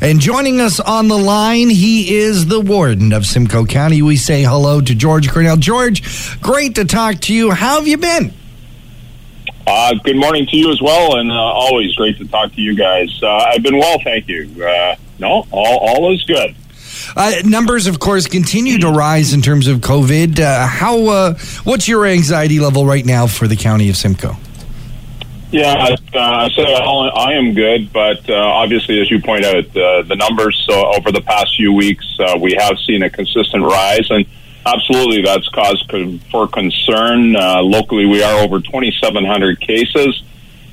And joining us on the line, he is the warden of Simcoe County. We say hello to George Cornell. George, great to talk to you. How have you been? Uh, good morning to you as well, and uh, always great to talk to you guys. Uh, I've been well, thank you. Uh, no, all, all is good. Uh, numbers, of course, continue to rise in terms of COVID. Uh, how? Uh, what's your anxiety level right now for the county of Simcoe? Yeah, uh, I say I am good, but uh, obviously, as you point out, uh, the numbers over the past few weeks, we have seen a consistent rise, and absolutely, that's cause for concern. locally, we are over 2,700 cases.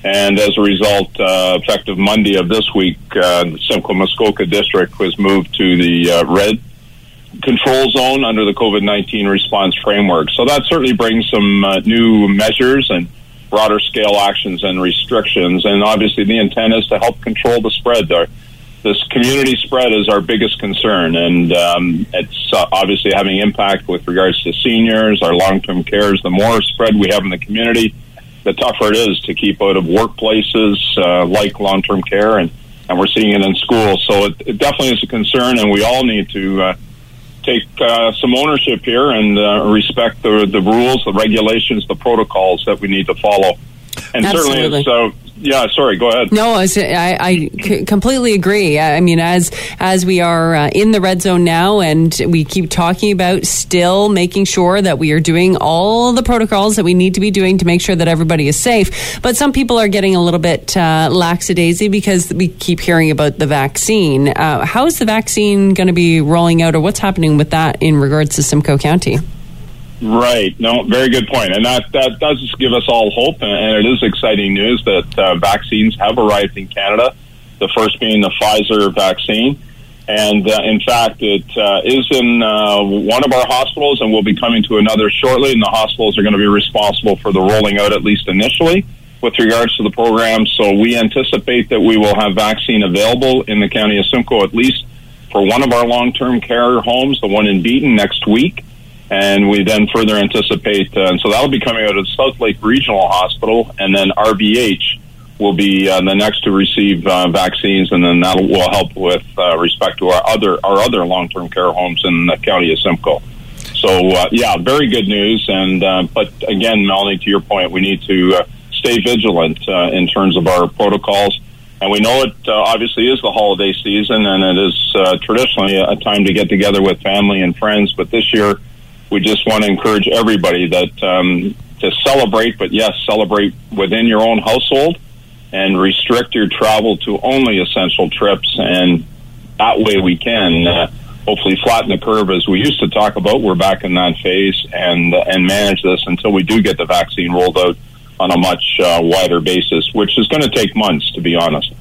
And as a result, uh, effective Monday of this week, uh, the Simcoe Muskoka district was moved to the uh, red control zone under the COVID 19 response framework. So that certainly brings some uh, new measures and broader scale actions and restrictions. And obviously, the intent is to help control the spread. Our, this community spread is our biggest concern, and um, it's uh, obviously having impact with regards to seniors, our long term cares. The more spread we have in the community, the tougher it is to keep out of workplaces uh, like long term care, and, and we're seeing it in schools. So it, it definitely is a concern, and we all need to uh, take uh, some ownership here and uh, respect the, the rules, the regulations, the protocols that we need to follow. And Absolutely. certainly, it's, yeah, sorry, go ahead. No, I, completely agree. I mean, as as we are uh, in the red zone now, and we keep talking about still making sure that we are doing all the protocols that we need to be doing to make sure that everybody is safe. But some people are getting a little bit uh, lackadaisy because we keep hearing about the vaccine. Uh, how is the vaccine going to be rolling out, or what's happening with that in regards to Simcoe County? Right. No, very good point. And that, that does give us all hope. And it is exciting news that uh, vaccines have arrived in Canada, the first being the Pfizer vaccine. And uh, in fact, it uh, is in uh, one of our hospitals and will be coming to another shortly. And the hospitals are going to be responsible for the rolling out, at least initially, with regards to the program. So we anticipate that we will have vaccine available in the county of Simcoe, at least for one of our long term care homes, the one in Beeton, next week and we then further anticipate, uh, and so that'll be coming out of Southlake Regional Hospital, and then RVH will be uh, the next to receive uh, vaccines, and then that will help with uh, respect to our other our other long term care homes in the county of Simcoe. So uh, yeah, very good news, and uh, but again, Melanie, to your point, we need to stay vigilant in terms of our protocols. And we know it obviously is the holiday season, and it is traditionally a time to get together with family and friends. But this year, we just want to encourage everybody that um, to celebrate, but yes, celebrate within your own household and restrict your travel to only essential trips. And that way we can uh, hopefully flatten the curve as we used to talk about. We're back in that phase and, uh, and manage this until we do get the vaccine rolled out on a much uh, wider basis, which is going to take months, to be honest.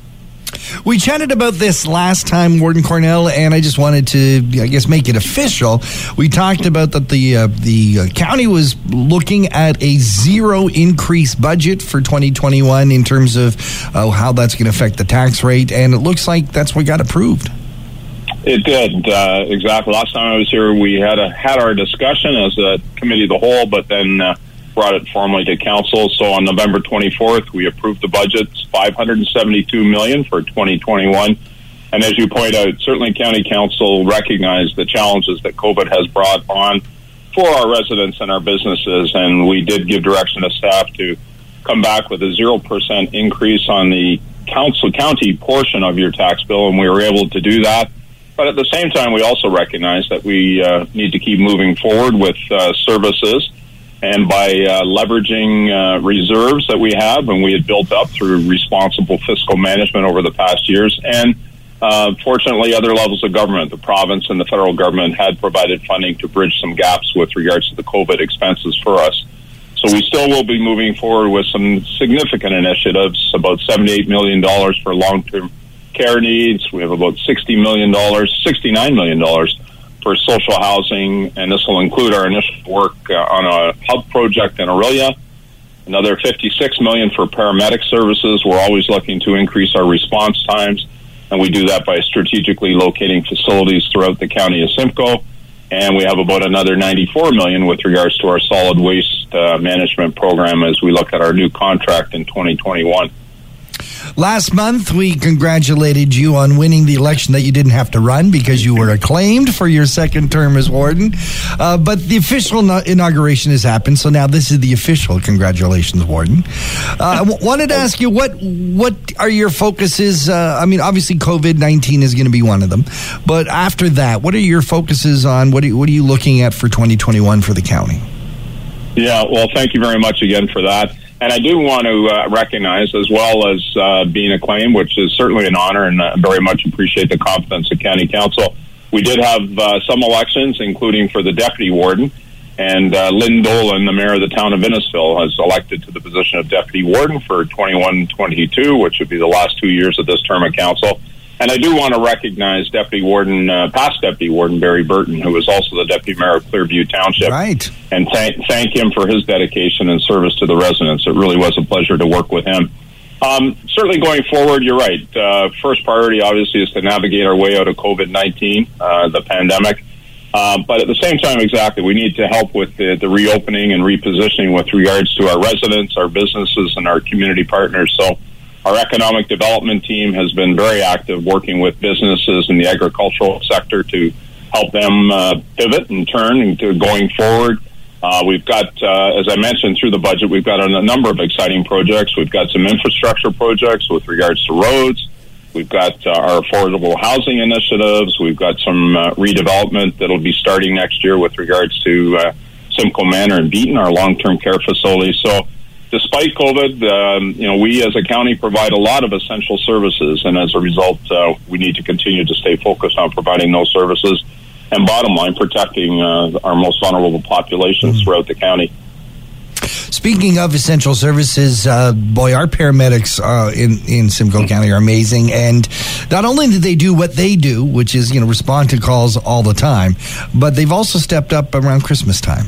We chatted about this last time, Warden Cornell, and I just wanted to, I guess, make it official. We talked about that the uh, the uh, county was looking at a zero increase budget for 2021 in terms of uh, how that's going to affect the tax rate, and it looks like that's what got approved. It did uh, exactly. Last time I was here, we had a, had our discussion as a committee of the whole, but then uh, brought it formally to council. So on November 24th, we approved the budget, 572 million for 2021. And as you point out, certainly County Council recognized the challenges that COVID has brought on for our residents and our businesses. And we did give direction to staff to come back with a 0% increase on the council county portion of your tax bill. And we were able to do that. But at the same time, we also recognize that we uh, need to keep moving forward with uh, services and by uh, leveraging uh, reserves that we have and we had built up through responsible fiscal management over the past years. And uh, fortunately, other levels of government, the province and the federal government, had provided funding to bridge some gaps with regards to the COVID expenses for us. So we still will be moving forward with some significant initiatives, about $78 million for long-term care needs. We have about $60 million, $69 million for social housing, and this will include our initial work uh, on a hub project in Orillia. Another 56 million for paramedic services. We're always looking to increase our response times, and we do that by strategically locating facilities throughout the county of Simcoe. And we have about another 94 million with regards to our solid waste uh, management program as we look at our new contract in 2021. Last month, we congratulated you on winning the election that you didn't have to run because you were acclaimed for your second term as warden. Uh, but the official inauguration has happened, so now this is the official congratulations, warden. Uh, I w- wanted to ask you what what are your focuses? Uh, I mean, obviously, COVID nineteen is going to be one of them, but after that, what are your focuses on? What are, what are you looking at for twenty twenty one for the county? Yeah, well, thank you very much again for that. And I do want to uh, recognize, as well as uh, being acclaimed, which is certainly an honor, and uh, very much appreciate the confidence of County Council. We did have uh, some elections, including for the deputy warden, and uh, Lynn Dollin, the mayor of the town of Innisfil, has elected to the position of deputy warden for 21-22, which would be the last two years of this term of council. And I do want to recognize Deputy Warden, uh, past Deputy Warden Barry Burton, who was also the Deputy Mayor of Clearview Township. Right. And thank, thank him for his dedication and service to the residents. It really was a pleasure to work with him. Um, certainly going forward, you're right. Uh, first priority, obviously, is to navigate our way out of COVID 19, uh, the pandemic. Uh, but at the same time, exactly, we need to help with the, the reopening and repositioning with regards to our residents, our businesses, and our community partners. So, our economic development team has been very active working with businesses in the agricultural sector to help them uh, pivot and turn into going forward. Uh, we've got, uh, as I mentioned, through the budget, we've got a, number of exciting projects. We've got some infrastructure projects with regards to roads. We've got uh, our affordable housing initiatives. We've got some uh, redevelopment that'll be starting next year with regards to uh, Simcoe Manor and Beeton, our long-term care facility. So despite COVID, um, you know, we as a county provide a lot of essential services, and as a result, uh, we need to continue to stay focused on providing those services, and bottom line, protecting uh, our most vulnerable populations mm-hmm. throughout the county. Speaking of essential services, uh, boy, our paramedics uh, in in Simcoe mm-hmm. County are amazing, and not only do they do what they do, which is you know respond to calls all the time, but they've also stepped up around Christmas time.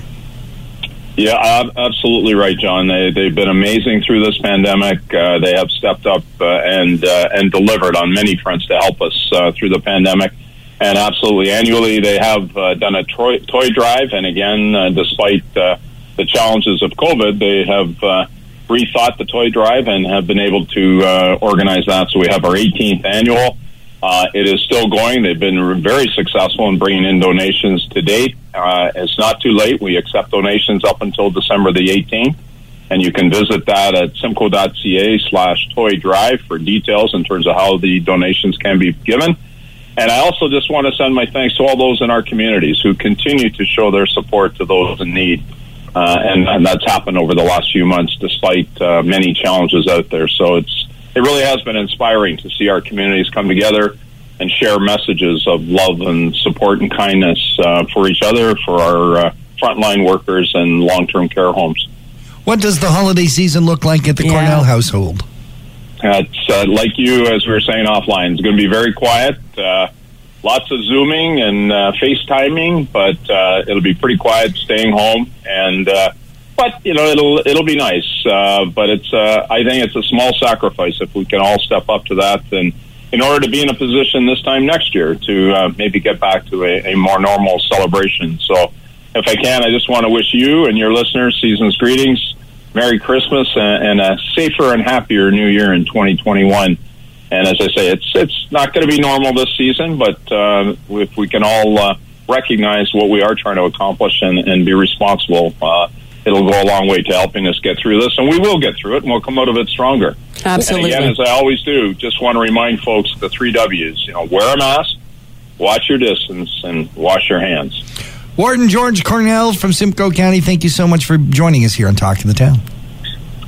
Yeah, absolutely right, John. They they've been amazing through this pandemic. Uh, they have stepped up uh, and uh, and delivered on many fronts to help us uh, through the pandemic. And absolutely, annually they have uh, done a toy, toy drive. And again, uh, despite the challenges of COVID, they have rethought the toy drive and have been able to organize that. So we have our 18th annual. It is still going. They've been very successful in bringing in donations to date. Uh, it's not too late. We accept donations up until December the 18th. And you can visit that at simcoe.ca slash toy drive for details in terms of how the donations can be given. And I also just want to send my thanks to all those in our communities who continue to show their support to those in need. Uh, and, and, that's happened over the last few months despite uh, many challenges out there. So it's it really has been inspiring to see our communities come together and share messages of love and support and kindness uh, for each other, for our uh, frontline workers and long term care homes. What does the holiday season look like at the yeah. Cornell household? it's uh, like you, as we were saying offline, it's going to be very quiet. Uh, lots of Zooming and uh, FaceTiming, but uh, it'll be pretty quiet, staying home. And but you know it'll it'll be nice. Uh, but it's uh, I think it's a small sacrifice if we can all step up to that, and in order to be in a position this time next year to uh, maybe get back to a, a more normal celebration. So, if I can, I just want to wish you and your listeners season's greetings, Merry Christmas, and, and a safer and happier New Year in 2021. And as I say, it's it's not going to be normal this season, but uh, if we can all uh, recognize what we are trying to accomplish and, and be responsible. Uh, it'll go a long way to helping us get through this, and we will get through it, and we'll come out of it stronger. Absolutely. And again, as I always do, just want to remind folks the three W's. You know, wear a mask, watch your distance, and wash your hands. Warden George Cornell from Simcoe County, thank you so much for joining us here on Talk to the Town.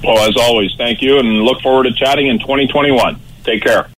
Well, as always, thank you, and look forward to chatting in 2021. Take care.